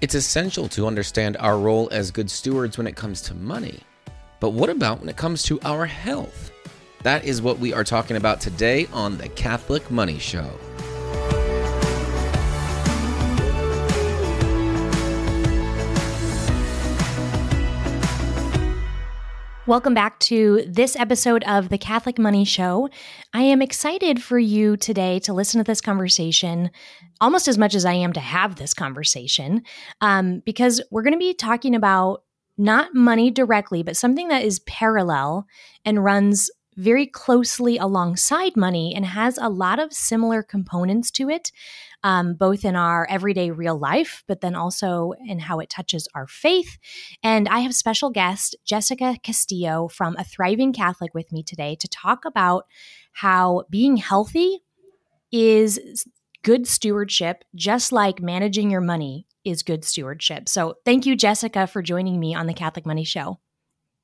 It's essential to understand our role as good stewards when it comes to money. But what about when it comes to our health? That is what we are talking about today on The Catholic Money Show. Welcome back to this episode of the Catholic Money Show. I am excited for you today to listen to this conversation almost as much as I am to have this conversation, um, because we're going to be talking about not money directly, but something that is parallel and runs very closely alongside money and has a lot of similar components to it, um, both in our everyday real life, but then also in how it touches our faith. And I have special guest Jessica Castillo from A Thriving Catholic with me today to talk about how being healthy is good stewardship, just like managing your money is good stewardship. So thank you, Jessica, for joining me on the Catholic Money Show.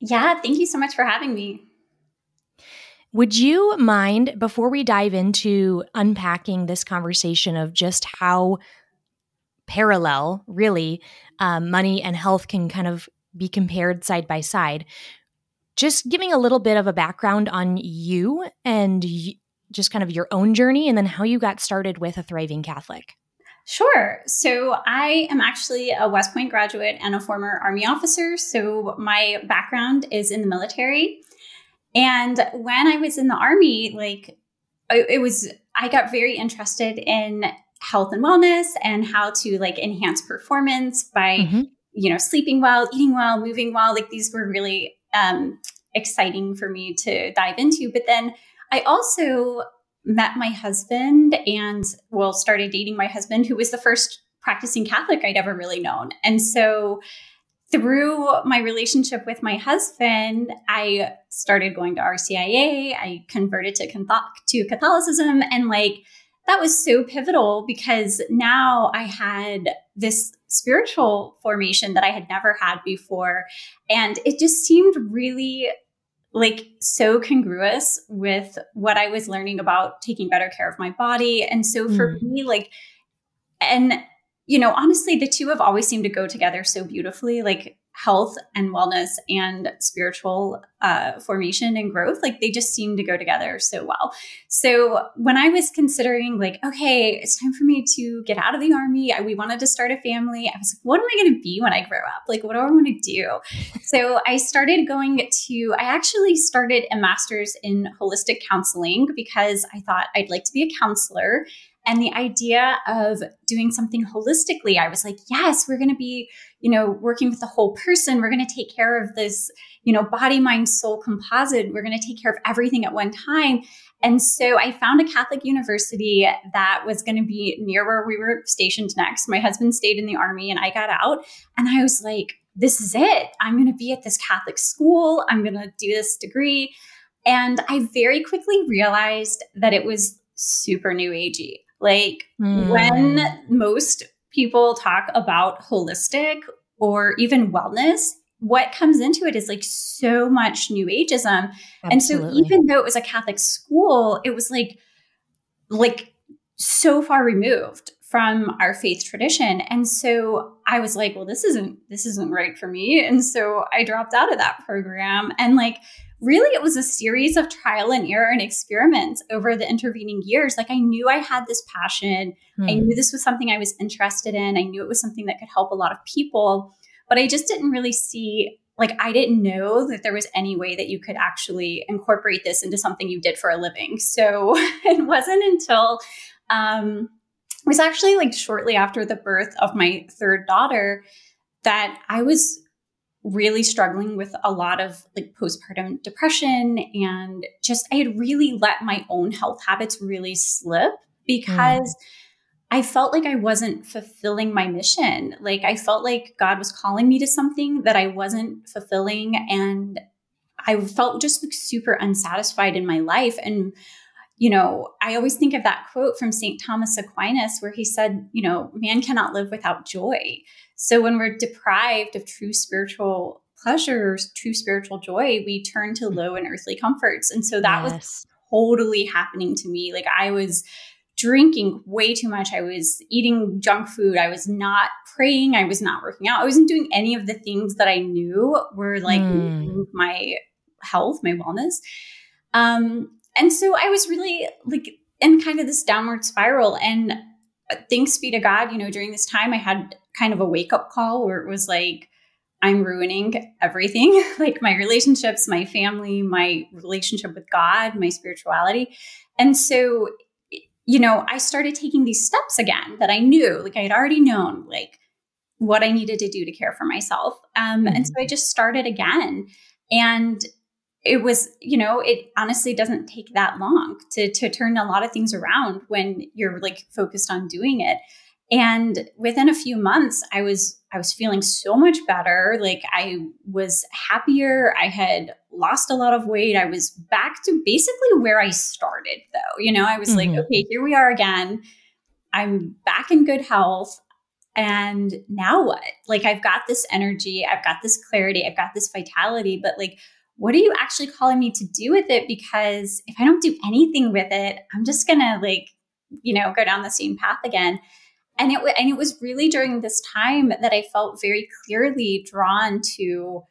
Yeah, thank you so much for having me. Would you mind, before we dive into unpacking this conversation of just how parallel, really, um, money and health can kind of be compared side by side, just giving a little bit of a background on you and y- just kind of your own journey and then how you got started with a thriving Catholic? Sure. So I am actually a West Point graduate and a former Army officer. So my background is in the military. And when I was in the army, like it was, I got very interested in health and wellness and how to like enhance performance by, mm-hmm. you know, sleeping well, eating well, moving well. Like these were really um, exciting for me to dive into. But then I also met my husband and well started dating my husband who was the first practicing catholic i'd ever really known and so through my relationship with my husband, I started going to RCIA. I converted to, to Catholicism. And like, that was so pivotal because now I had this spiritual formation that I had never had before. And it just seemed really like so congruous with what I was learning about taking better care of my body. And so for mm. me, like, and you know, honestly, the two have always seemed to go together so beautifully, like health and wellness and spiritual uh, formation and growth. Like they just seem to go together so well. So when I was considering, like, okay, it's time for me to get out of the army, I, we wanted to start a family. I was like, what am I going to be when I grow up? Like, what do I want to do? so I started going to, I actually started a master's in holistic counseling because I thought I'd like to be a counselor. And the idea of doing something holistically, I was like, yes, we're going to be, you know, working with the whole person. We're going to take care of this, you know, body, mind, soul composite. We're going to take care of everything at one time. And so I found a Catholic university that was going to be near where we were stationed next. My husband stayed in the army and I got out. And I was like, this is it. I'm going to be at this Catholic school. I'm going to do this degree. And I very quickly realized that it was super new agey. Like mm. when most people talk about holistic or even wellness, what comes into it is like so much new ageism. Absolutely. And so even though it was a Catholic school, it was like like so far removed from our faith tradition. And so I was like, well, this isn't this isn't right for me. And so I dropped out of that program. And like really it was a series of trial and error and experiments over the intervening years. Like i knew i had this passion. Hmm. i knew this was something i was interested in. I knew it was something that could help a lot of people but i just didn't really see like i didn't know that there was any way that you could actually incorporate this into something you did for a living. So it wasn't until um it was actually like shortly after the birth of my third daughter that i was really struggling with a lot of like postpartum depression and just I had really let my own health habits really slip because mm. I felt like I wasn't fulfilling my mission. Like I felt like God was calling me to something that I wasn't fulfilling and I felt just like super unsatisfied in my life and you know, I always think of that quote from St. Thomas Aquinas where he said, you know, man cannot live without joy. So when we're deprived of true spiritual pleasures, true spiritual joy, we turn to low and earthly comforts. And so that yes. was totally happening to me. Like I was drinking way too much. I was eating junk food. I was not praying. I was not working out. I wasn't doing any of the things that I knew were like mm. my health, my wellness. Um, and so I was really like in kind of this downward spiral. And uh, thanks be to God, you know, during this time, I had kind of a wake up call where it was like, I'm ruining everything like my relationships, my family, my relationship with God, my spirituality. And so, you know, I started taking these steps again that I knew, like I had already known, like what I needed to do to care for myself. Um, mm-hmm. And so I just started again. And it was, you know, it honestly doesn't take that long to, to turn a lot of things around when you're like focused on doing it. And within a few months, I was I was feeling so much better. Like I was happier. I had lost a lot of weight. I was back to basically where I started though. You know, I was mm-hmm. like, okay, here we are again. I'm back in good health. And now what? Like I've got this energy, I've got this clarity, I've got this vitality, but like what are you actually calling me to do with it because if I don't do anything with it, I'm just to like, you know, go down the same path again and it and it was really during this time that I felt very clearly drawn to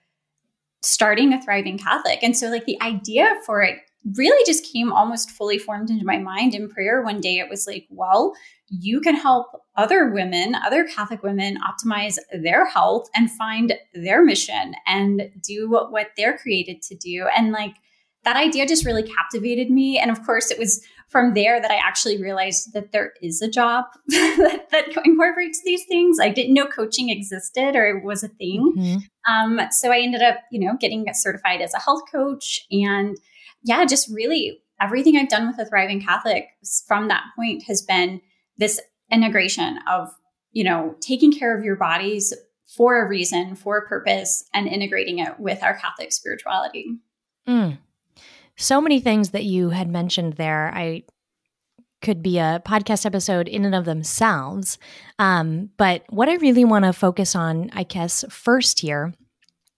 starting a thriving Catholic. And so like the idea for it really just came almost fully formed into my mind in prayer one day. It was like, well, you can help other women, other Catholic women optimize their health and find their mission and do what, what they're created to do. And like that idea just really captivated me. And of course, it was from there that I actually realized that there is a job that, that, incorporates these things. I didn't know coaching existed or it was a thing. Mm-hmm. Um, so I ended up, you know, getting certified as a health coach. And yeah, just really everything I've done with a thriving Catholic from that point has been this integration of, you know, taking care of your bodies for a reason, for a purpose, and integrating it with our Catholic spirituality. Mm so many things that you had mentioned there. I could be a podcast episode in and of themselves. Um, but what I really want to focus on, I guess, first here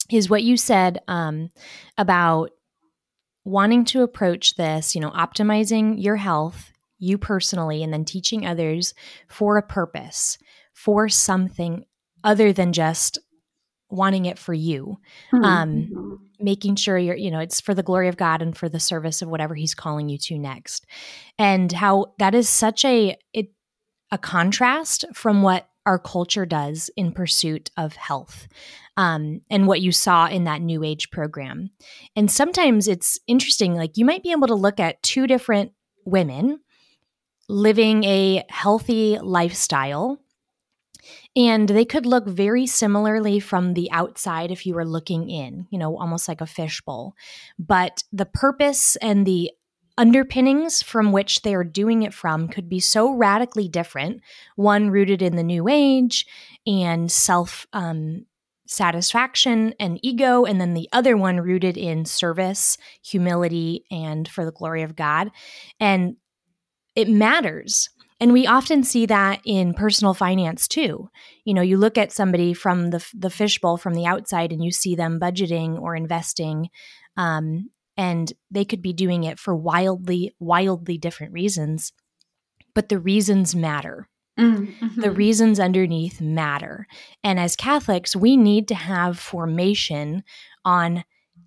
is what you said um, about wanting to approach this, you know, optimizing your health, you personally, and then teaching others for a purpose, for something other than just wanting it for you. Mm-hmm. Um, making sure you're, you know, it's for the glory of God and for the service of whatever He's calling you to next. And how that is such a it a contrast from what our culture does in pursuit of health um, and what you saw in that new age program and sometimes it's interesting like you might be able to look at two different women living a healthy lifestyle and they could look very similarly from the outside if you were looking in, you know, almost like a fishbowl. But the purpose and the underpinnings from which they are doing it from could be so radically different. One rooted in the new age and self um, satisfaction and ego, and then the other one rooted in service, humility, and for the glory of God. And it matters and we often see that in personal finance too. You know, you look at somebody from the the fishbowl from the outside, and you see them budgeting or investing, um, and they could be doing it for wildly, wildly different reasons. But the reasons matter. Mm-hmm. The reasons underneath matter. And as Catholics, we need to have formation on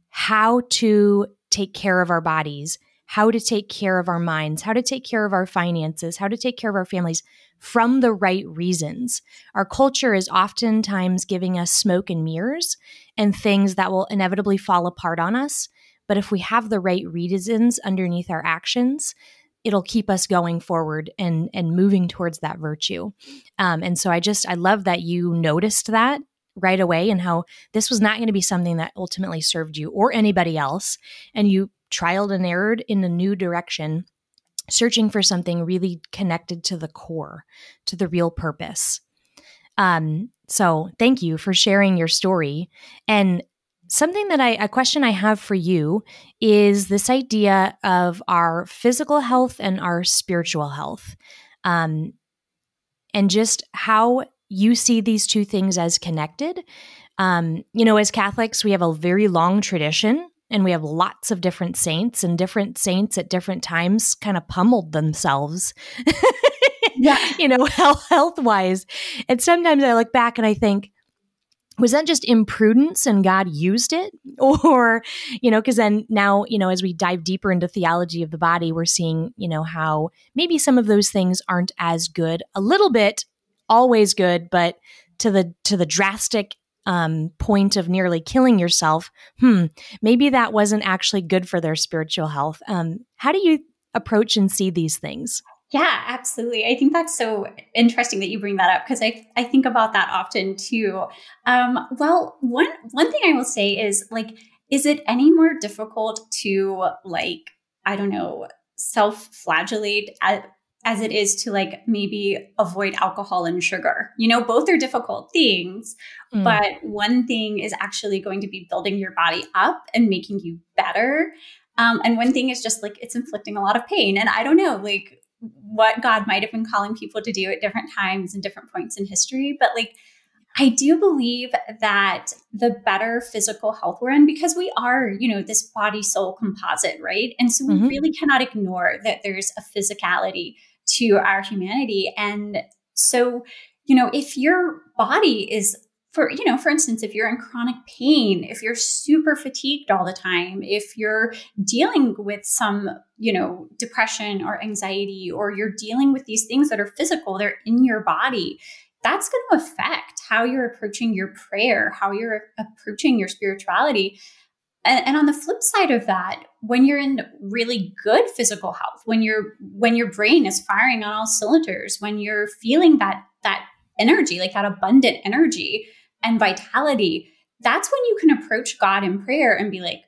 how to take care of our bodies how to take care of our minds, how to take care of our finances, how to take care of our families from the right reasons. Our culture is oftentimes giving us smoke and mirrors and things that will inevitably fall apart on us. But if we have the right reasons underneath our actions, it'll keep us going forward and and moving towards that virtue. Um, and so I just I love that you noticed that right away and how this was not going to be something that ultimately served you or anybody else and you trialed and errored in a new direction, searching for something really connected to the core, to the real purpose. Um, so thank you for sharing your story. And something that I, a question I have for you is this idea of our physical health and our spiritual health. Um, and just how you see these two things as connected. Um, you know, as Catholics, we have a very long tradition and we have lots of different saints and different saints at different times kind of pummeled themselves yeah. you know health health wise and sometimes i look back and i think was that just imprudence and God used it? Or, you know, because then now, you know, as we dive deeper into theology of the body, we're seeing, you know, how maybe some of those things aren't as good, a little bit, always good, but to the to the drastic um, point of nearly killing yourself, hmm, maybe that wasn't actually good for their spiritual health. Um, how do you approach and see these things? Yeah, absolutely. I think that's so interesting that you bring that up because I I think about that often too. Um, well, one one thing I will say is like, is it any more difficult to like I don't know self-flagellate as, as it is to like maybe avoid alcohol and sugar? You know, both are difficult things, mm. but one thing is actually going to be building your body up and making you better. Um, and one thing is just like it's inflicting a lot of pain. And I don't know, like what God might have been calling people to do at different times and different points in history. But like, I do believe that the better physical health we're in, because we are, you know, this body soul composite, right? And so we mm-hmm. really cannot ignore that there's a physicality to our humanity. And so, you know, if your body is for you know for instance if you're in chronic pain if you're super fatigued all the time if you're dealing with some you know depression or anxiety or you're dealing with these things that are physical they're in your body that's going to affect how you're approaching your prayer how you're approaching your spirituality and, and on the flip side of that when you're in really good physical health when your when your brain is firing on all cylinders when you're feeling that that energy like that abundant energy and vitality, that's when you can approach God in prayer and be like,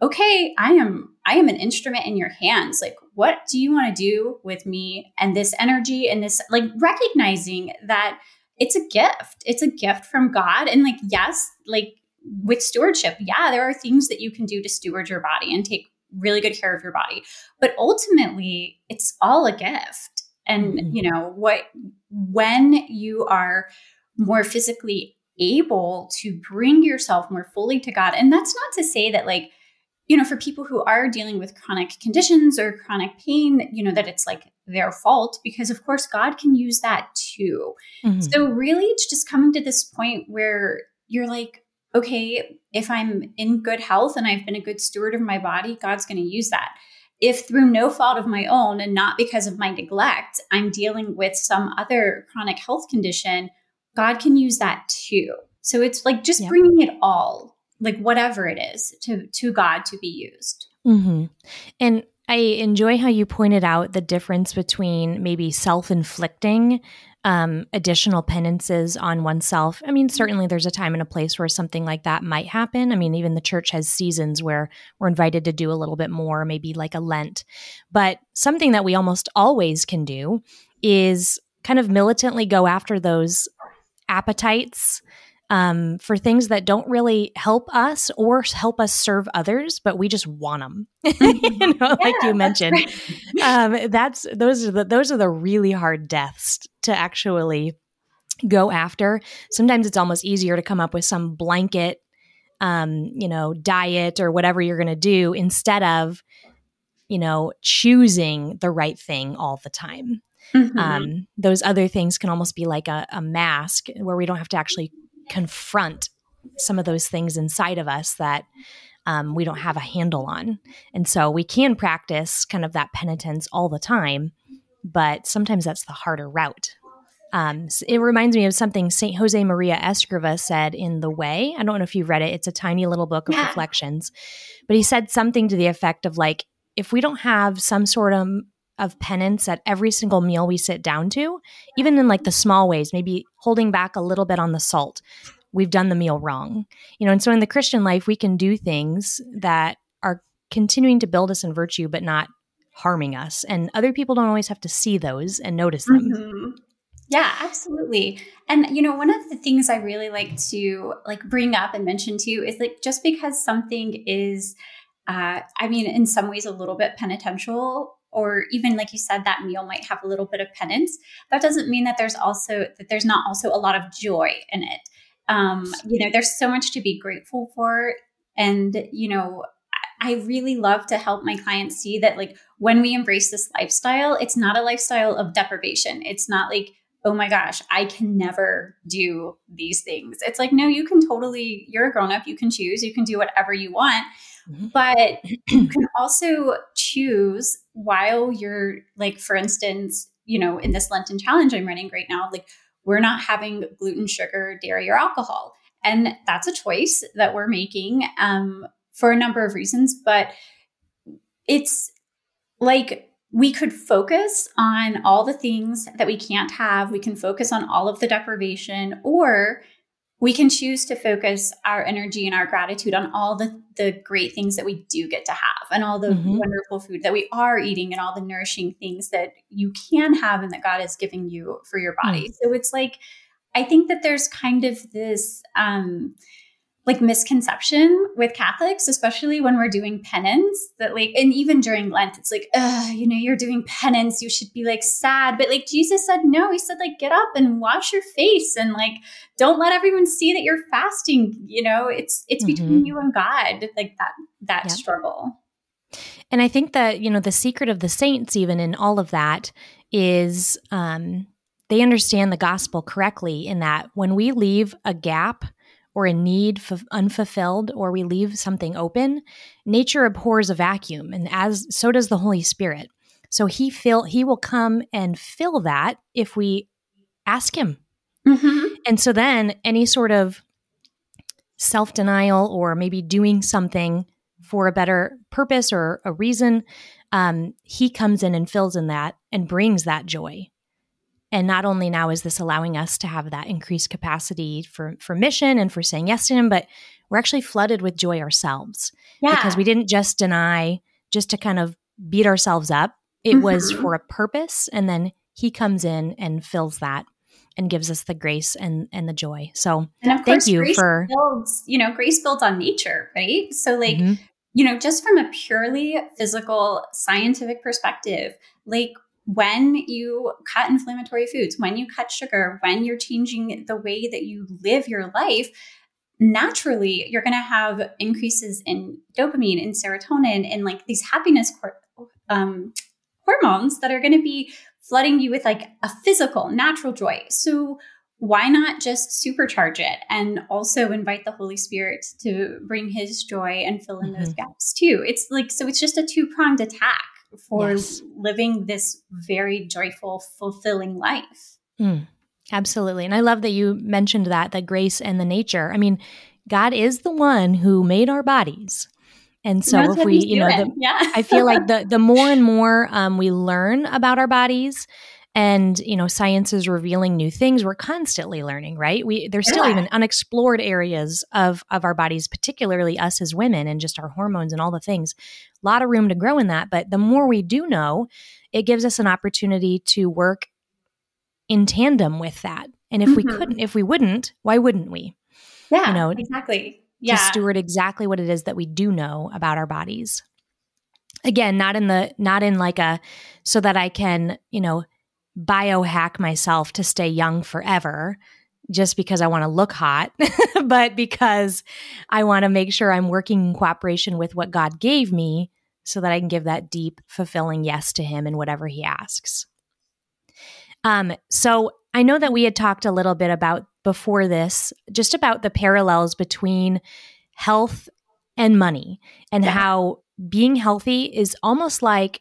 okay, I am I am an instrument in your hands. Like, what do you want to do with me and this energy and this like recognizing that it's a gift. It's a gift from God. And like, yes, like with stewardship, yeah, there are things that you can do to steward your body and take really good care of your body. But ultimately, it's all a gift. And, mm-hmm. you know, what when you are more physically able to bring yourself more fully to God. And that's not to say that, like, you know, for people who are dealing with chronic conditions or chronic pain, you know, that it's like their fault, because of course God can use that too. Mm-hmm. So, really, it's just coming to this point where you're like, okay, if I'm in good health and I've been a good steward of my body, God's going to use that. If through no fault of my own and not because of my neglect, I'm dealing with some other chronic health condition, God can use that too. So it's like just yeah. bringing it all, like whatever it is, to to God to be used. Mm-hmm. And I enjoy how you pointed out the difference between maybe self inflicting um, additional penances on oneself. I mean, certainly there's a time and a place where something like that might happen. I mean, even the church has seasons where we're invited to do a little bit more, maybe like a Lent. But something that we almost always can do is kind of militantly go after those appetites um, for things that don't really help us or help us serve others, but we just want them. You know, yeah, like you mentioned, that's, um, that's those are the those are the really hard deaths to actually go after. Sometimes it's almost easier to come up with some blanket, um, you know, diet or whatever you're going to do instead of, you know, choosing the right thing all the time. Mm-hmm. Um, those other things can almost be like a, a mask where we don't have to actually confront some of those things inside of us that um, we don't have a handle on. And so we can practice kind of that penitence all the time, but sometimes that's the harder route. Um, it reminds me of something St. Josemaria Escriva said in The Way. I don't know if you've read it, it's a tiny little book of yeah. reflections, but he said something to the effect of like, if we don't have some sort of of penance at every single meal we sit down to, even in like the small ways, maybe holding back a little bit on the salt. We've done the meal wrong. You know, and so in the Christian life, we can do things that are continuing to build us in virtue, but not harming us. And other people don't always have to see those and notice them. Mm-hmm. Yeah, absolutely. And you know, one of the things I really like to like bring up and mention too is like just because something is uh, I mean, in some ways, a little bit penitential or even like you said that meal might have a little bit of penance that doesn't mean that there's also that there's not also a lot of joy in it um you know there's so much to be grateful for and you know I really love to help my clients see that, like, when we embrace this lifestyle, it's not a lifestyle of deprivation. It's not like, oh my gosh, I can never do these things. It's like, no, you can totally, you're a grown up, you can choose, you can do whatever you want. Mm-hmm. But you can also choose while you're, like, for instance, you know, in this Lenten challenge I'm running right now, like, we're not having gluten, sugar, dairy, or alcohol. And that's a choice that we're making um, for a number of reasons. But it's like we could focus on all the things that we can't have. We can focus on all of the deprivation, or we can choose to focus our energy and our gratitude on all the, the great things that we do get to have and all the mm-hmm. wonderful food that we are eating and all the nourishing things that you can have and that God is giving you for your body. Mm-hmm. So it's like, I think that there's kind of this, um, like misconception with Catholics, especially when we're doing penance, that like, and even during Lent, it's like, uh, you know, you're doing penance, you should be like sad. But like Jesus said, no, he said, like, get up and wash your face and like, don't let everyone see that you're fasting. You know, it's it's mm-hmm. between you and God, like that that yep. struggle. And I think that, you know, the secret of the saints, even in all of that, is um they understand the gospel correctly in that when we leave a gap or a need f- unfulfilled or we leave something open, nature abhors a vacuum and as so does the Holy Spirit. So he fill he will come and fill that if we ask him. Mm-hmm. And so then any sort of self-denial or maybe doing something for a better purpose or a reason, um, he comes in and fills in that and brings that joy. And not only now is this allowing us to have that increased capacity for, for mission and for saying yes to him, but we're actually flooded with joy ourselves. Yeah. Because we didn't just deny just to kind of beat ourselves up. It mm-hmm. was for a purpose. And then he comes in and fills that and gives us the grace and and the joy. So and thank course, you for builds, you know, grace builds on nature, right? So like, mm-hmm. you know, just from a purely physical scientific perspective, like when you cut inflammatory foods, when you cut sugar, when you're changing the way that you live your life, naturally you're going to have increases in dopamine and serotonin and like these happiness um, hormones that are going to be flooding you with like a physical, natural joy. So why not just supercharge it and also invite the Holy Spirit to bring his joy and fill in mm-hmm. those gaps too? It's like, so it's just a two pronged attack for yes. living this very joyful, fulfilling life. Mm, absolutely. And I love that you mentioned that, the grace and the nature. I mean, God is the one who made our bodies. And so if we, you know, the, yeah. I feel like the the more and more um, we learn about our bodies, and you know science is revealing new things we're constantly learning right? We there's still even unexplored areas of of our bodies particularly us as women and just our hormones and all the things. A lot of room to grow in that but the more we do know it gives us an opportunity to work in tandem with that. And if mm-hmm. we couldn't if we wouldn't why wouldn't we? Yeah you know exactly. yeah. to steward exactly what it is that we do know about our bodies. Again not in the not in like a so that i can you know biohack myself to stay young forever just because I want to look hot, but because I want to make sure I'm working in cooperation with what God gave me so that I can give that deep, fulfilling yes to Him in whatever He asks. Um, so I know that we had talked a little bit about before this, just about the parallels between health and money and yeah. how being healthy is almost like,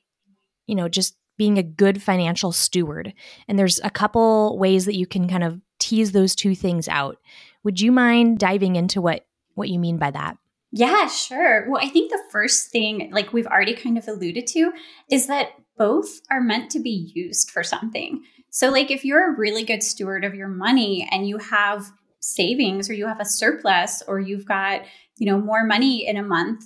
you know, just being a good financial steward. And there's a couple ways that you can kind of tease those two things out. Would you mind diving into what what you mean by that? Yeah, sure. Well, I think the first thing, like we've already kind of alluded to, is that both are meant to be used for something. So, like, if you're a really good steward of your money and you have savings or you have a surplus or you've got, you know, more money in a month,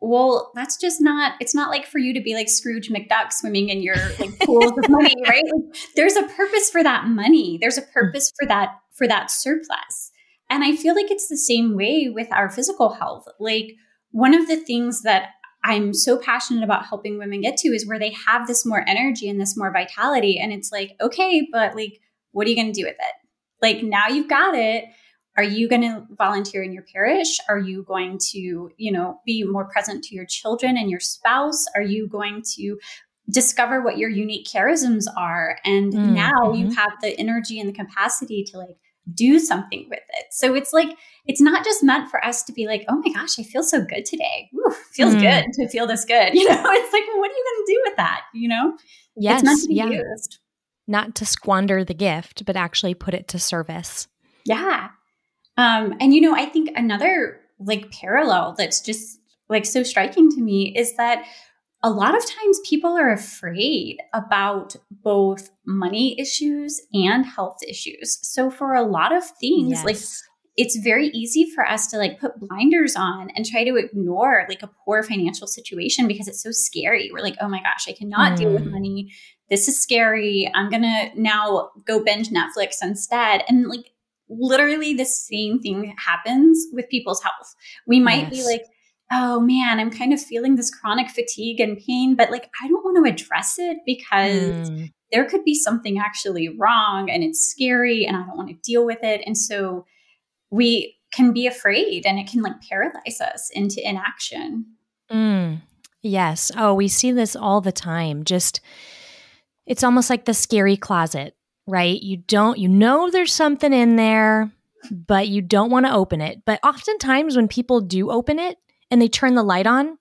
well, that's just not, it's not like for you to be like Scrooge McDuck swimming in your like pools of money, right? Like, there's a purpose for that money. There's a hmm. purpose for that, for that surplus. And I feel like it's the same way with our physical health. Like one of the things that I'm so passionate about helping women get to is where they have this more energy and this more vitality. And it's like, okay, but like, what are you going to do with it? Like now you've got it are you going to volunteer in your parish? Are you going to, you know, be more present to your children and your spouse? Are you going to discover what your unique charisms are? And mm, now mm-hmm. you have the energy and the capacity to like do something with it. So it's like, it's not just meant for us to be like, oh my gosh, I feel so good today. Ooh, feels mm. good to feel this good. You know, it's like, what are you going to do with that? You know? Yes. It's meant to be yeah. used. Not to squander the gift, but actually put it to service. Yeah. Um, and you know, I think another like parallel that's just like so striking to me is that a lot of times people are afraid about both money issues and health issues. So for a lot of things, yes. like it's very easy for us to like put blinders on and try to ignore like a poor financial situation because it's so scary. We're like, oh my gosh, I cannot mm. deal with hmm. money. This is scary. I'm going to now go binge Netflix instead. And like literally the same thing happens with people's health. We might yes. be like, oh man, I'm kind of feeling this chronic fatigue and pain, but like I don't want to address it because mm. there could be something actually wrong and it's scary and I don't want to deal with it. And so we can be afraid and it can like paralyze us into inaction. Mm. Yes. Oh, we see this all the time. Just, it's almost like the scary closet, right? You don't, you know, there's something in there, but you don't want to open it. But oftentimes when people do open it, and they turn the light on,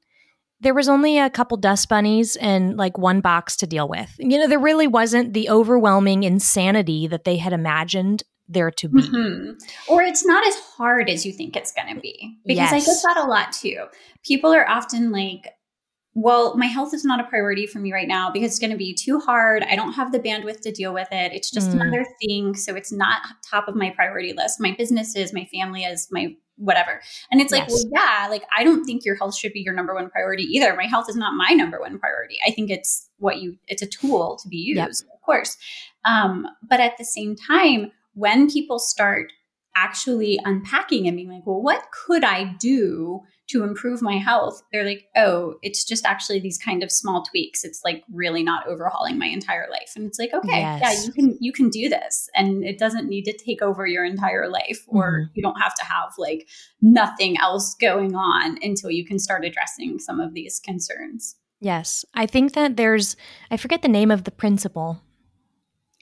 there was only a couple dust bunnies and like one box to deal with. You know, there really wasn't the overwhelming insanity that they had imagined there to be. Mm-hmm. Or it's not as hard as you think it's going to be. Because yes. I get that a lot too. People are often like, well, my health is not a priority for me right now because it's going to be too hard. I don't have the bandwidth to deal with it. It's just mm. another thing. So it's not top of my priority list. My business is, my family is, my whatever. And it's like, yes. well, yeah, like I don't think your health should be your number one priority either. My health is not my number one priority. I think it's what you, it's a tool to be used, yep. of course. Um, but at the same time, when people start actually unpacking and being like, well, what could I do to improve my health, they're like, oh, it's just actually these kind of small tweaks. It's like really not overhauling my entire life. And it's like, okay, yes. yeah, you can you can do this. And it doesn't need to take over your entire life or mm-hmm. you don't have to have like nothing else going on until you can start addressing some of these concerns. Yes. I think that there's I forget the name of the principle.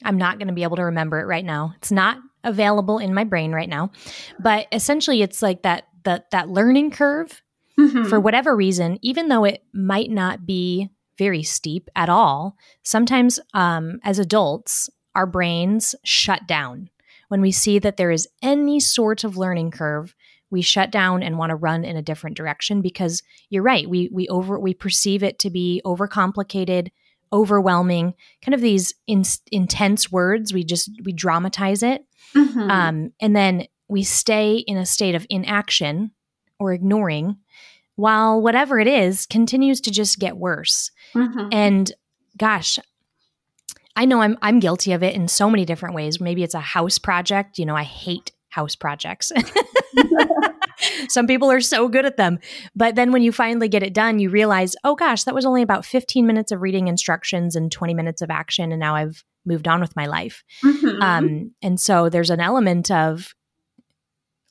I'm not going to be able to remember it right now. It's not available in my brain right now. But essentially it's like that that that learning curve mm-hmm. for whatever reason, even though it might not be very steep at all, sometimes um, as adults, our brains shut down. When we see that there is any sort of learning curve, we shut down and want to run in a different direction because you're right. We we over we perceive it to be overcomplicated, overwhelming, kind of these in, intense words. We just we dramatize it, mm-hmm. um, and then we stay in a state of inaction or ignoring while whatever it is continues to just get worse. Mm-hmm. And gosh, I know I'm I'm guilty of it in so many different ways. Maybe it's a house project. You know, I hate house projects. Some people are so good at them. But then when you finally get it done, you realize, oh gosh, that was only about 15 minutes of reading instructions and 20 minutes of action. And now I've moved on with my life. Mm-hmm. Um, and so there's an element of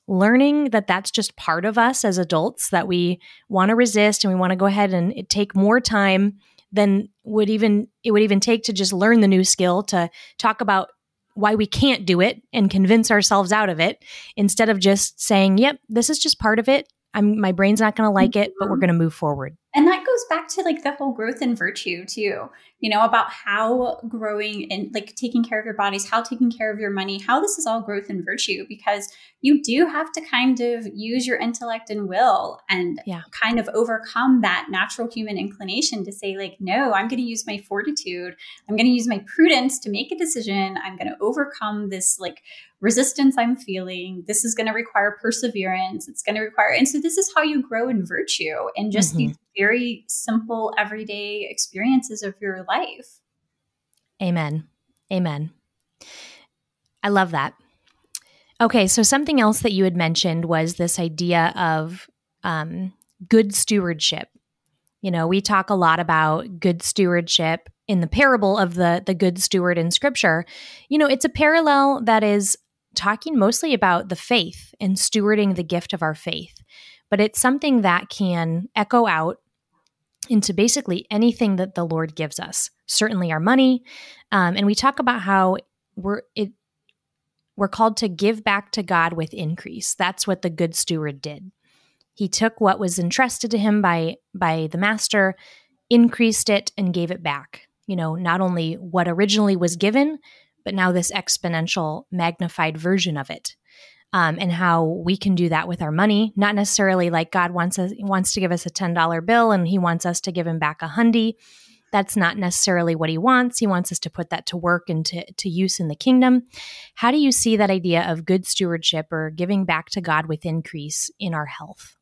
learning that that's just part of us as adults that we want to resist and we want to go ahead and take more time than would even it would even take to just learn the new skill to talk about why we can't do it and convince ourselves out of it instead of just saying yep this is just part of it. I'm my brain's not going to like it but we're going to move forward and that goes back to like the whole growth and virtue too you know, about how growing and like taking care of your bodies, how taking care of your money, how this is all growth and virtue, because you do have to kind of use your intellect and will and yeah. kind of overcome that natural human inclination to say, like, no, I'm going to use my fortitude. I'm going to use my prudence to make a decision. I'm going to overcome this like resistance I'm feeling. This is going to require perseverance. It's going to require, and so this is how you grow in virtue and just mm-hmm. these very simple, everyday experiences of your life. Amen. Amen. I love that. Okay, so something else that you had mentioned was this idea of um, good stewardship. You know, we talk a lot about good stewardship in the parable of the the good steward in Scripture. You know, it's a parallel that is talking mostly about the faith and stewarding the gift of our faith. But it's something that can echo out into basically anything that the Lord gives us, certainly our money. Um, and we talk about how we're it we're called to give back to God with increase. That's what the good steward did. He took what was entrusted to him by by the master, increased it and gave it back. You know, not only what originally was given, but now this exponential magnified version of it. Um, and how we can do that with our money, not necessarily like God wants us wants to give us a ten dollar bill and He wants us to give Him back a hundy, that's not necessarily what he wants. He wants us to put that to work and to, to use in the kingdom. How do you see that idea of good stewardship or giving back to God with increase in our health?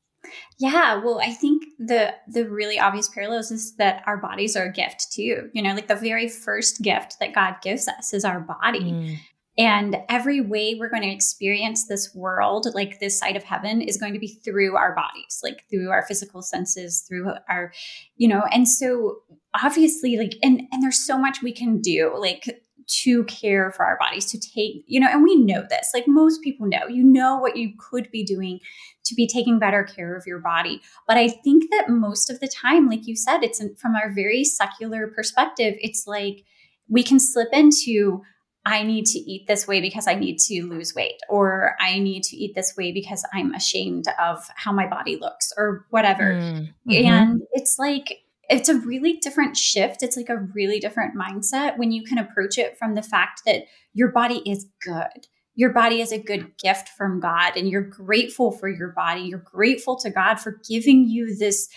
Yeah, well, I think the the really obvious parallels is that our bodies are a gift too. You know, like the very first gift that God gives us is our body. Mm. And every way we're going to experience this world, like this side of heaven, is going to be through our bodies, like through our physical senses, through our, you know, and so obviously, like, and and there's so much we can do, like to care for our bodies, to take, you know, and we know this, like most people know, you know what you could be doing to be taking better care of your body. But I think that most of the time, like you said, it's from our very secular perspective, it's like we can slip into, I need to eat this way because I need to lose weight, or I need to eat this way because I'm ashamed of how my body looks, or whatever. Mm-hmm. And it's like, it's a really different shift. It's like a really different mindset when you can approach it from the fact that your body is good. Your body is a good gift from God, and you're grateful for your body. You're grateful to God for giving you this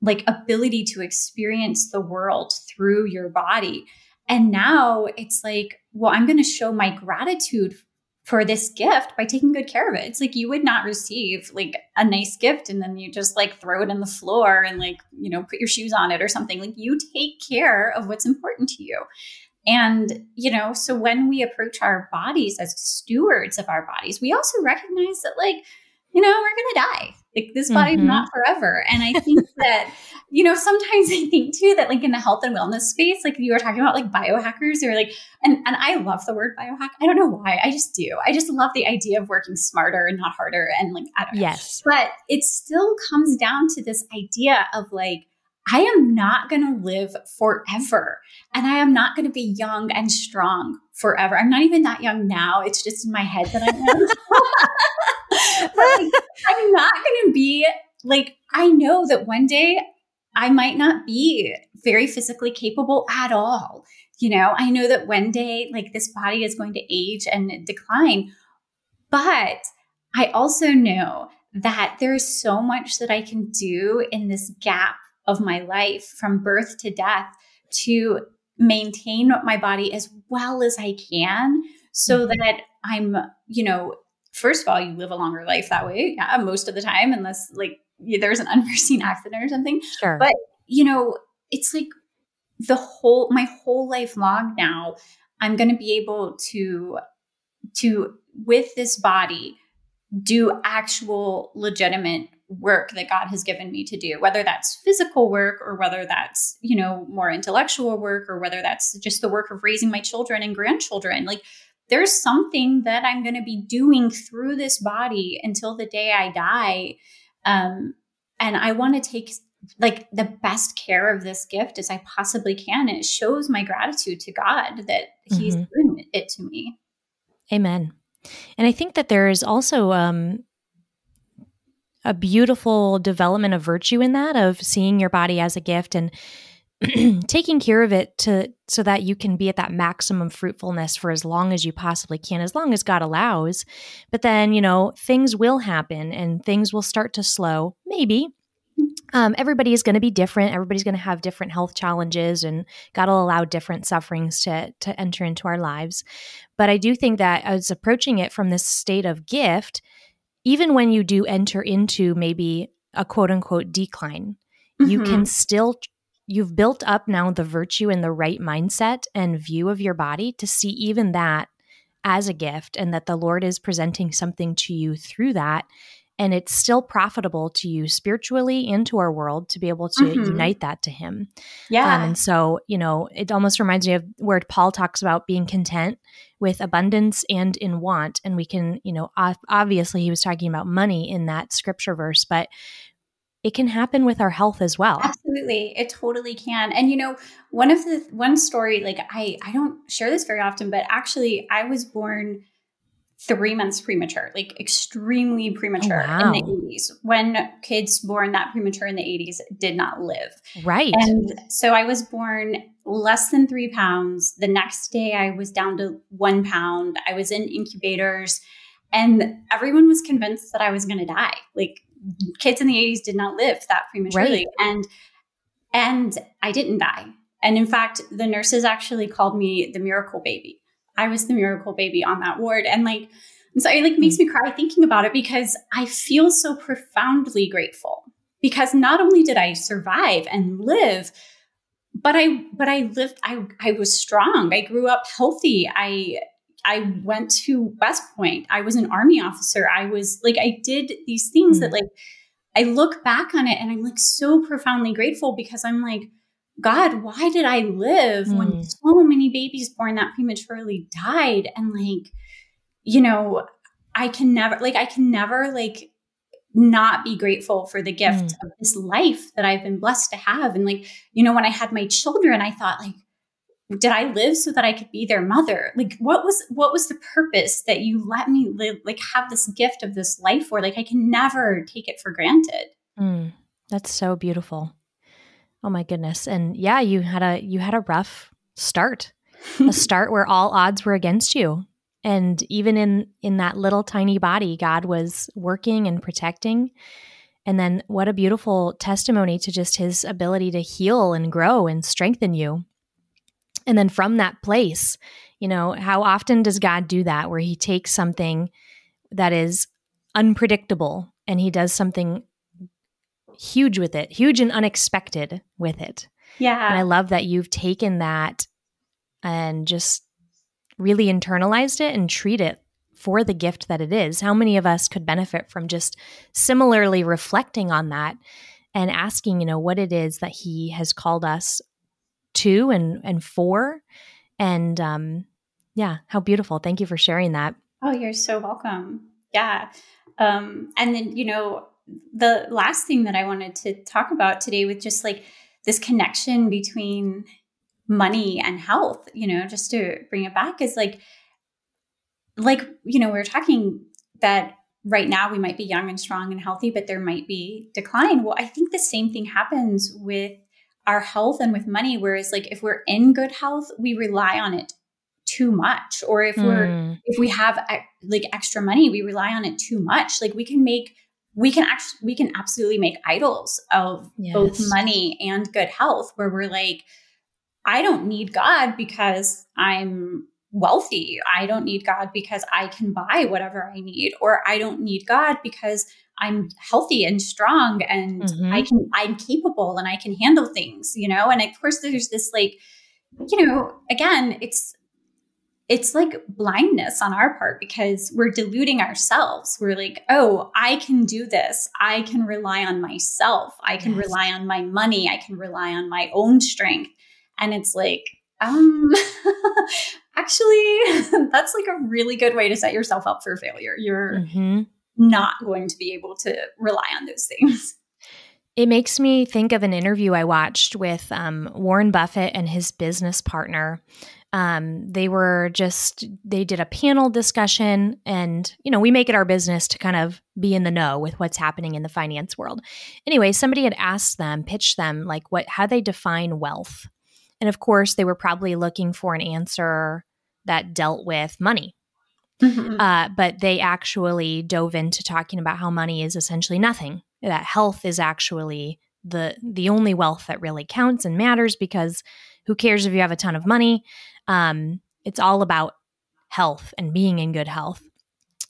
like ability to experience the world through your body. And now it's like, well, I'm going to show my gratitude for this gift by taking good care of it. It's like you would not receive like a nice gift and then you just like throw it in the floor and like, you know, put your shoes on it or something. Like you take care of what's important to you. And, you know, so when we approach our bodies as stewards of our bodies, we also recognize that like you know, we're going to die. Like this body's mm-hmm. not forever. And I think that, you know, sometimes I think too that like in the health and wellness space, like you were talking about like biohackers or like, and, and I love the word biohack. I don't know why. I just do. I just love the idea of working smarter and not harder. And like, I don't know. Yes. But it still comes down to this idea of like, I am not going to live forever. And I am not going to be young and strong forever. I'm not even that young now. It's just in my head that I am. like, I'm not going to be like, I know that one day I might not be very physically capable at all. You know, I know that one day, like, this body is going to age and decline. But I also know that there's so much that I can do in this gap of my life from birth to death to maintain my body as well as I can so mm-hmm. that I'm, you know, first of all, you live a longer life that way. Yeah, most of the time, unless like there's an unforeseen accident or something. Sure. But, you know, it's like the whole, my whole life long now, I'm going to be able to, to, with this body, do actual legitimate work that God has given me to do, whether that's physical work or whether that's, you know, more intellectual work or whether that's just the work of raising my children and grandchildren. Like there's something that I'm going to be doing through this body until the day I die. Um, and I want to take like the best care of this gift as I possibly can. And it shows my gratitude to God that He's mm-hmm. given it to me. Amen. And I think that there is also um, a beautiful development of virtue in that of seeing your body as a gift and taking care of it to so that you can be at that maximum fruitfulness for as long as you possibly can as long as God allows. But then you know things will happen and things will start to slow maybe. Um, everybody is going to be different. Everybody's going to have different health challenges and god will allow different sufferings to to enter into our lives. But i do think that as approaching it from this state of gift even when you do enter into maybe a quote unquote decline, mm-hmm. you can still you've built up now the virtue and the right mindset and view of your body to see even that as a gift and that the Lord is presenting something to you through that. And it's still profitable to you spiritually into our world to be able to mm-hmm. unite that to him. Yeah. um, and so you know it almost reminds me of where paul talks about being content with abundance and in want. And we can you know obviously he was talking about money in that scripture verse but it can happen with our health as well. Absolutely. It totally can. And you know, one of the one story like I I don't share this very often, but actually I was born 3 months premature, like extremely oh, premature oh, wow. in the 80s. When kids born that premature in the 80s did not live. Right. And so I was born less than 3 pounds. The next day I was down to 1 pound. I was in incubators and everyone was convinced that I was going to die. Like kids in the 80s did not live that prematurely right. and and I didn't die. And in fact, the nurses actually called me the miracle baby. I was the miracle baby on that ward and like so it like makes me cry thinking about it because I feel so profoundly grateful because not only did I survive and live but I but I lived I I was strong. I grew up healthy. I I went to West Point. I was an army officer. I was like, I did these things mm. that like, I look back on it and I'm like so profoundly grateful because I'm like, God, why did I live mm. when so many babies born that prematurely died? And like, you know, I can never, like, I can never, like, not be grateful for the gift mm. of this life that I've been blessed to have. And like, you know, when I had my children, I thought, like, did I live so that I could be their mother? Like what was what was the purpose that you let me live like have this gift of this life for? Like I can never take it for granted. Mm, that's so beautiful. Oh my goodness. And yeah, you had a you had a rough start. a start where all odds were against you. And even in in that little tiny body, God was working and protecting. And then what a beautiful testimony to just his ability to heal and grow and strengthen you. And then from that place, you know, how often does God do that where he takes something that is unpredictable and he does something huge with it, huge and unexpected with it. Yeah. And I love that you've taken that and just really internalized it and treat it for the gift that it is. How many of us could benefit from just similarly reflecting on that and asking, you know, what it is that he has called us to and and for. And um yeah how beautiful. Thank you for sharing that. Oh you're so welcome. Yeah. Um and then you know the last thing that i wanted to talk about today with just like this connection between money and health you know just to bring it back is like like you know we are talking that right now we might be young and strong and healthy but there might be decline. Well i think the same thing happens with our health and with money. Whereas, like, if we're in good health, we rely on it too much. Or if we're, mm. if we have like extra money, we rely on it too much. Like, we can make, we can actually, we can absolutely make idols of yes. both money and good health, where we're like, I don't need God because I'm wealthy. I don't need God because I can buy whatever I need, or I don't need God because I'm healthy and strong and mm-hmm. I can I'm capable and I can handle things, you know? And of course there's this like, you know, again, it's it's like blindness on our part because we're deluding ourselves. We're like, oh, I can do this. I can rely on myself. I can yes. rely on my money. I can rely on my own strength. And it's like, um, actually, that's like a really good way to set yourself up for failure. You're mm-hmm not going to be able to rely on those things. It makes me think of an interview I watched with um, Warren Buffett and his business partner. Um, they were just, they did a panel discussion, and, you know, we make it our business to kind of be in the know with what's happening in the finance world. Anyway, somebody had asked them, pitched them, like, what, how they define wealth. And of course, they were probably looking for an answer that dealt with money, Mm-hmm. Uh, but they actually dove into talking about how money is essentially nothing. That health is actually the the only wealth that really counts and matters because who cares if you have a ton of money? Um, it's all about health and being in good health.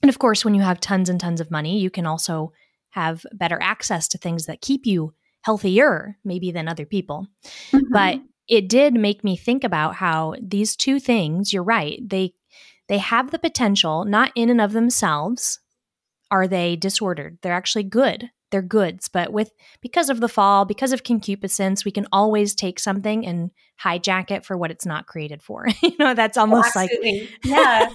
And of course, when you have tons and tons of money, you can also have better access to things that keep you healthier, maybe than other people. Mm-hmm. But it did make me think about how these two things, you're right, they they have the potential, not in and of themselves, are they disordered? They're actually good. They're goods, but with because of the fall, because of concupiscence, we can always take something and hijack it for what it's not created for. you know, that's almost oh, like yeah.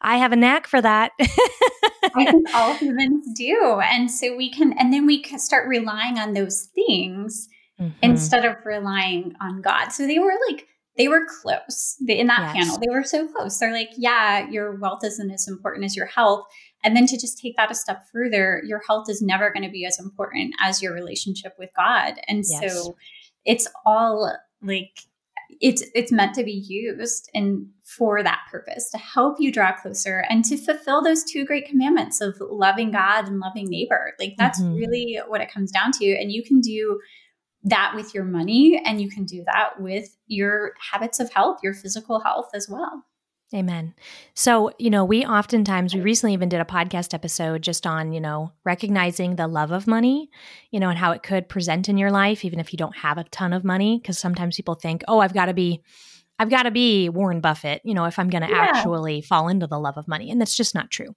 I have a knack for that. I think all humans do. And so we can, and then we can start relying on those things mm-hmm. instead of relying on God. So they were like, they were close in that yes. panel. They were so close. They're like, yeah, your wealth isn't as important as your health. And then to just take that a step further, your health is never going to be as important as your relationship with God. And yes. so it's all like it's it's meant to be used and for that purpose to help you draw closer and to fulfill those two great commandments of loving God and loving neighbor. Like that's mm-hmm. really what it comes down to. And you can do that with your money and you can do that with your habits of health, your physical health as well. Amen. So, you know, we oftentimes, we recently even did a podcast episode just on, you know, recognizing the love of money, you know, and how it could present in your life, even if you don't have a ton of money. Cause sometimes people think, oh, I've got to be, I've got to be Warren Buffett, you know, if I'm going to yeah. actually fall into the love of money. And that's just not true.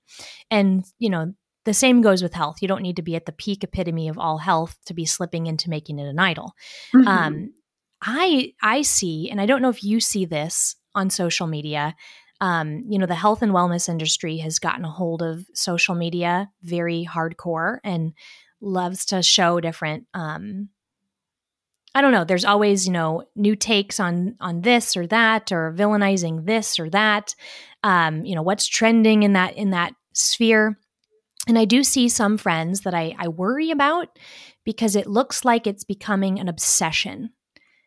And, you know, the same goes with health. You don't need to be at the peak epitome of all health to be slipping into making it an idol. Mm-hmm. Um, I I see, and I don't know if you see this on social media um, you know, the health and wellness industry has gotten a hold of social media very hardcore and loves to show different um, I don't know. There's always, you know, new takes on on this or that, or villainizing this or that. Um, you know, what's trending in that in that sphere. And I do see some friends that I, I worry about because it looks like it's becoming an obsession.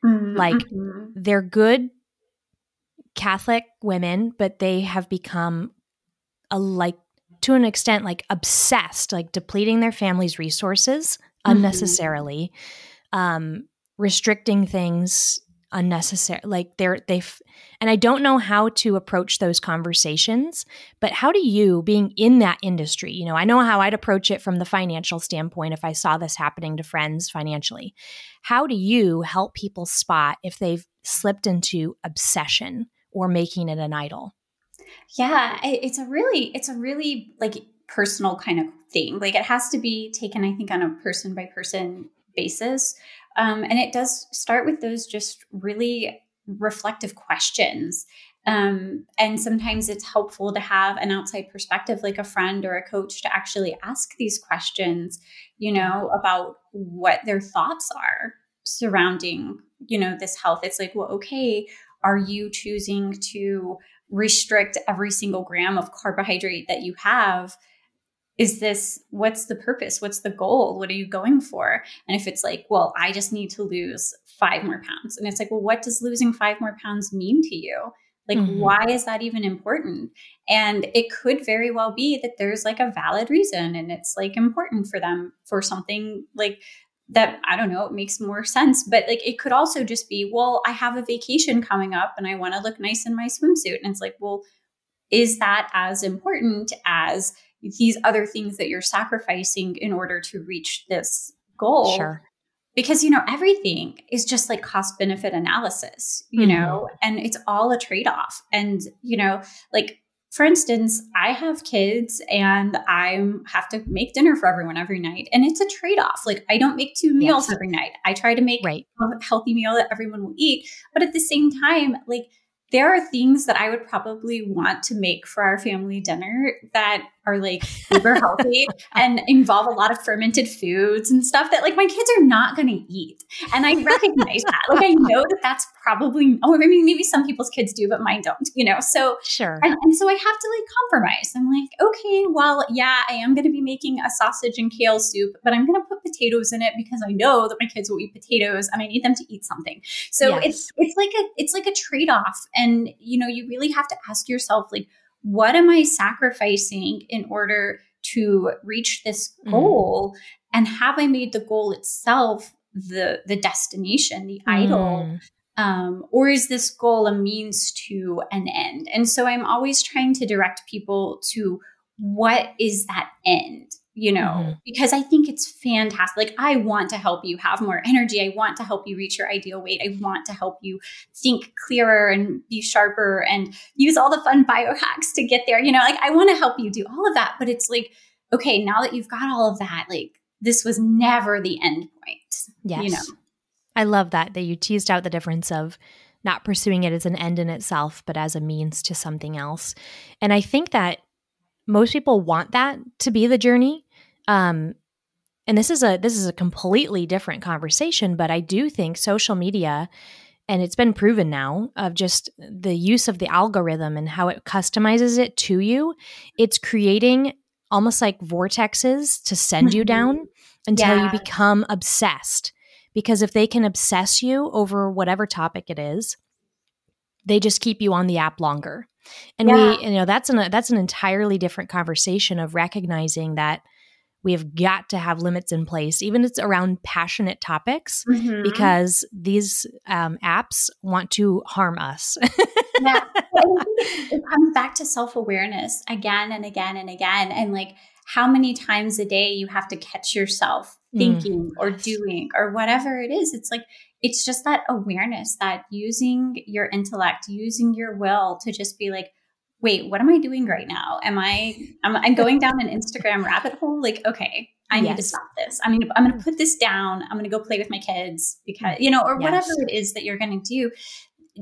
Mm-hmm. Like mm-hmm. they're good Catholic women, but they have become a like to an extent like obsessed, like depleting their family's resources mm-hmm. unnecessarily, um, restricting things unnecessary like they're they've and i don't know how to approach those conversations but how do you being in that industry you know i know how i'd approach it from the financial standpoint if i saw this happening to friends financially how do you help people spot if they've slipped into obsession or making it an idol? Yeah, it's a really, it's a really like personal kind of thing. Like it has to be taken, I think, on a person by person basis. Um, and it does start with those just really reflective questions. Um, and sometimes it's helpful to have an outside perspective, like a friend or a coach, to actually ask these questions, you know, about what their thoughts are surrounding, you know, this health. It's like, well, okay, are you choosing to restrict every single gram of carbohydrate that you have? Is this what's the purpose? What's the goal? What are you going for? And if it's like, well, I just need to lose five more pounds, and it's like, well, what does losing five more pounds mean to you? Like, mm-hmm. why is that even important? And it could very well be that there's like a valid reason and it's like important for them for something like that I don't know, it makes more sense. But like it could also just be, well, I have a vacation coming up and I want to look nice in my swimsuit. And it's like, well, is that as important as these other things that you're sacrificing in order to reach this goal? Sure. Because, you know, everything is just like cost benefit analysis, you mm-hmm. know, and it's all a trade off. And, you know, like for instance, I have kids and I have to make dinner for everyone every night. And it's a trade off. Like, I don't make two meals yes. every night. I try to make right. a healthy meal that everyone will eat. But at the same time, like, there are things that I would probably want to make for our family dinner that are like super healthy and involve a lot of fermented foods and stuff that like my kids are not going to eat. And I recognize that. Like I know that that's probably, oh, I mean, maybe some people's kids do, but mine don't, you know? So, sure. And, and so I have to like compromise. I'm like, okay, well, yeah, I am going to be making a sausage and kale soup, but I'm going to put potatoes in it because I know that my kids will eat potatoes and I need them to eat something. So yes. it's, it's like a, it's like a trade off. And, you know, you really have to ask yourself, like, what am I sacrificing in order to reach this mm. goal? Mm. And have I made the goal itself the the destination, the mm. idol? Um, or is this goal a means to an end? And so I'm always trying to direct people to what is that end? You know, mm-hmm. because I think it's fantastic. Like, I want to help you have more energy. I want to help you reach your ideal weight. I want to help you think clearer and be sharper and use all the fun biohacks to get there. You know, like, I want to help you do all of that. But it's like, okay, now that you've got all of that, like this was never the end point. Yes. You know? I love that, that you teased out the difference of not pursuing it as an end in itself, but as a means to something else. And I think that most people want that to be the journey. Um, and this is a this is a completely different conversation, but I do think social media and it's been proven now of just the use of the algorithm and how it customizes it to you it's creating almost like vortexes to send you down mm-hmm. until yeah. you become obsessed because if they can obsess you over whatever topic it is they just keep you on the app longer and yeah. we you know that's an that's an entirely different conversation of recognizing that we have got to have limits in place, even if it's around passionate topics, mm-hmm. because these um, apps want to harm us. yeah. It comes back to self awareness again and again and again. And like how many times a day you have to catch yourself mm. thinking mm. or doing or whatever it is. It's like, it's just that awareness that using your intellect, using your will to just be like, wait, what am I doing right now? Am I I'm, I going down an Instagram rabbit hole? Like, okay, I yes. need to stop this. I mean, I'm going to put this down. I'm going to go play with my kids because, you know, or yes. whatever it is that you're going to do.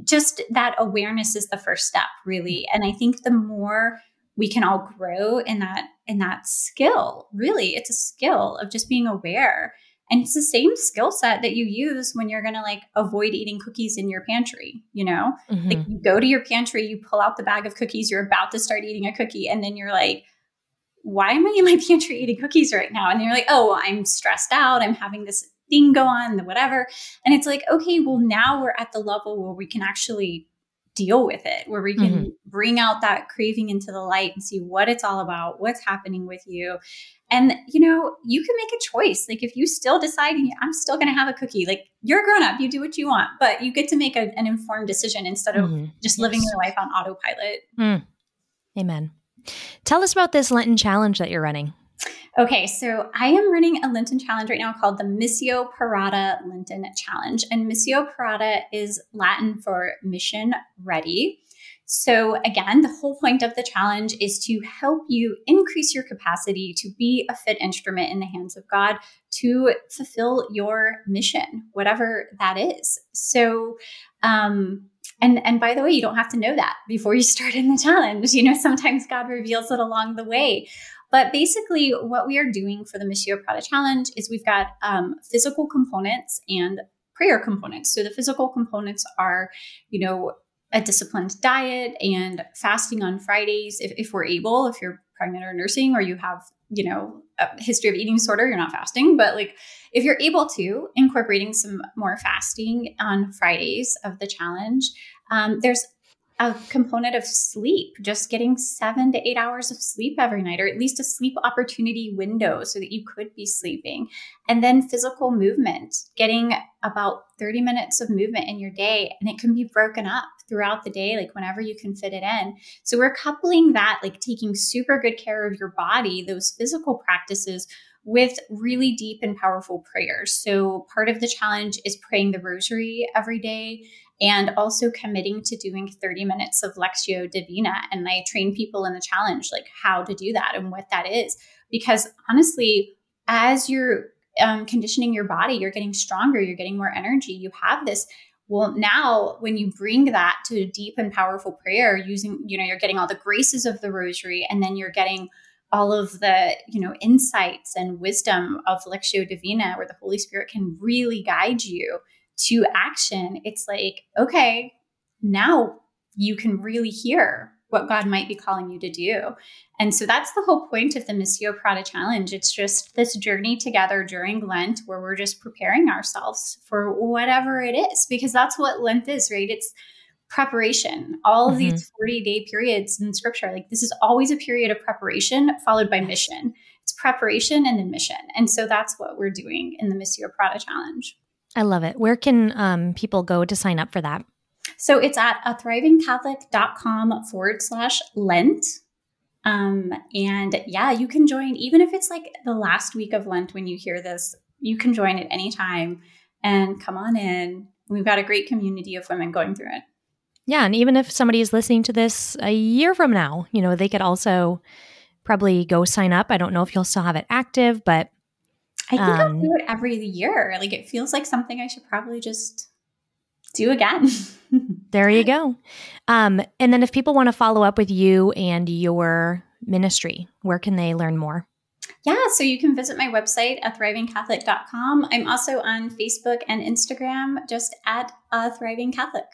Just that awareness is the first step, really. And I think the more we can all grow in that in that skill, really, it's a skill of just being aware and it's the same skill set that you use when you're going to like avoid eating cookies in your pantry, you know? Mm-hmm. Like you go to your pantry, you pull out the bag of cookies, you're about to start eating a cookie, and then you're like, why am I in my pantry eating cookies right now? And you're like, oh, I'm stressed out. I'm having this thing go on, the whatever. And it's like, okay, well, now we're at the level where we can actually deal with it, where we can mm-hmm. bring out that craving into the light and see what it's all about, what's happening with you. And, you know, you can make a choice. Like if you still decide, I'm still going to have a cookie, like you're grown up, you do what you want, but you get to make a, an informed decision instead of mm-hmm. just yes. living your life on autopilot. Mm. Amen. Tell us about this Lenten challenge that you're running. Okay, so I am running a Lenten challenge right now called the Missio Parata Lenten Challenge. And Missio Parata is Latin for mission ready. So, again, the whole point of the challenge is to help you increase your capacity to be a fit instrument in the hands of God to fulfill your mission, whatever that is. So, um, and and by the way, you don't have to know that before you start in the challenge. You know, sometimes God reveals it along the way. But basically, what we are doing for the Missio Parata Challenge is we've got um, physical components and prayer components. So the physical components are, you know, a disciplined diet and fasting on Fridays if, if we're able, if you're pregnant or nursing or you have, you know, a history of eating disorder, you're not fasting. But like if you're able to, incorporating some more fasting on Fridays of the challenge. Um, there's a component of sleep, just getting seven to eight hours of sleep every night, or at least a sleep opportunity window so that you could be sleeping. And then physical movement, getting about 30 minutes of movement in your day, and it can be broken up throughout the day, like whenever you can fit it in. So we're coupling that, like taking super good care of your body, those physical practices with really deep and powerful prayers. So, part of the challenge is praying the rosary every day and also committing to doing 30 minutes of Lectio Divina. And I train people in the challenge, like how to do that and what that is. Because honestly, as you're um, conditioning your body, you're getting stronger, you're getting more energy, you have this. Well, now when you bring that to deep and powerful prayer using, you know, you're getting all the graces of the rosary and then you're getting all of the you know insights and wisdom of lectio divina where the holy spirit can really guide you to action it's like okay now you can really hear what god might be calling you to do and so that's the whole point of the missio Parata challenge it's just this journey together during lent where we're just preparing ourselves for whatever it is because that's what lent is right it's preparation. All of mm-hmm. these 40 day periods in scripture, like this is always a period of preparation followed by mission. It's preparation and then mission. And so that's what we're doing in the Missio Parata Challenge. I love it. Where can um, people go to sign up for that? So it's at a thrivingcatholic.com forward slash Lent. Um, and yeah, you can join, even if it's like the last week of Lent when you hear this, you can join at any time and come on in. We've got a great community of women going through it. Yeah, and even if somebody is listening to this a year from now, you know, they could also probably go sign up. I don't know if you'll still have it active, but I think um, I'll do it every year. Like it feels like something I should probably just do again. there you go. Um, and then if people want to follow up with you and your ministry, where can they learn more? Yeah, so you can visit my website at thrivingcatholic.com. I'm also on Facebook and Instagram just at uh, Thriving Catholic.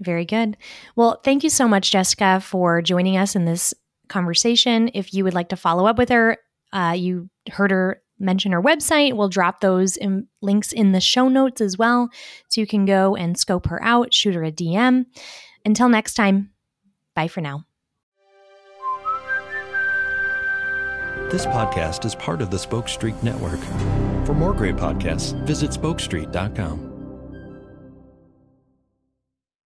Very good. Well, thank you so much, Jessica, for joining us in this conversation. If you would like to follow up with her, uh, you heard her mention her website. We'll drop those in, links in the show notes as well. So you can go and scope her out, shoot her a DM. Until next time, bye for now. This podcast is part of the Spoke Street Network. For more great podcasts, visit spokestreet.com.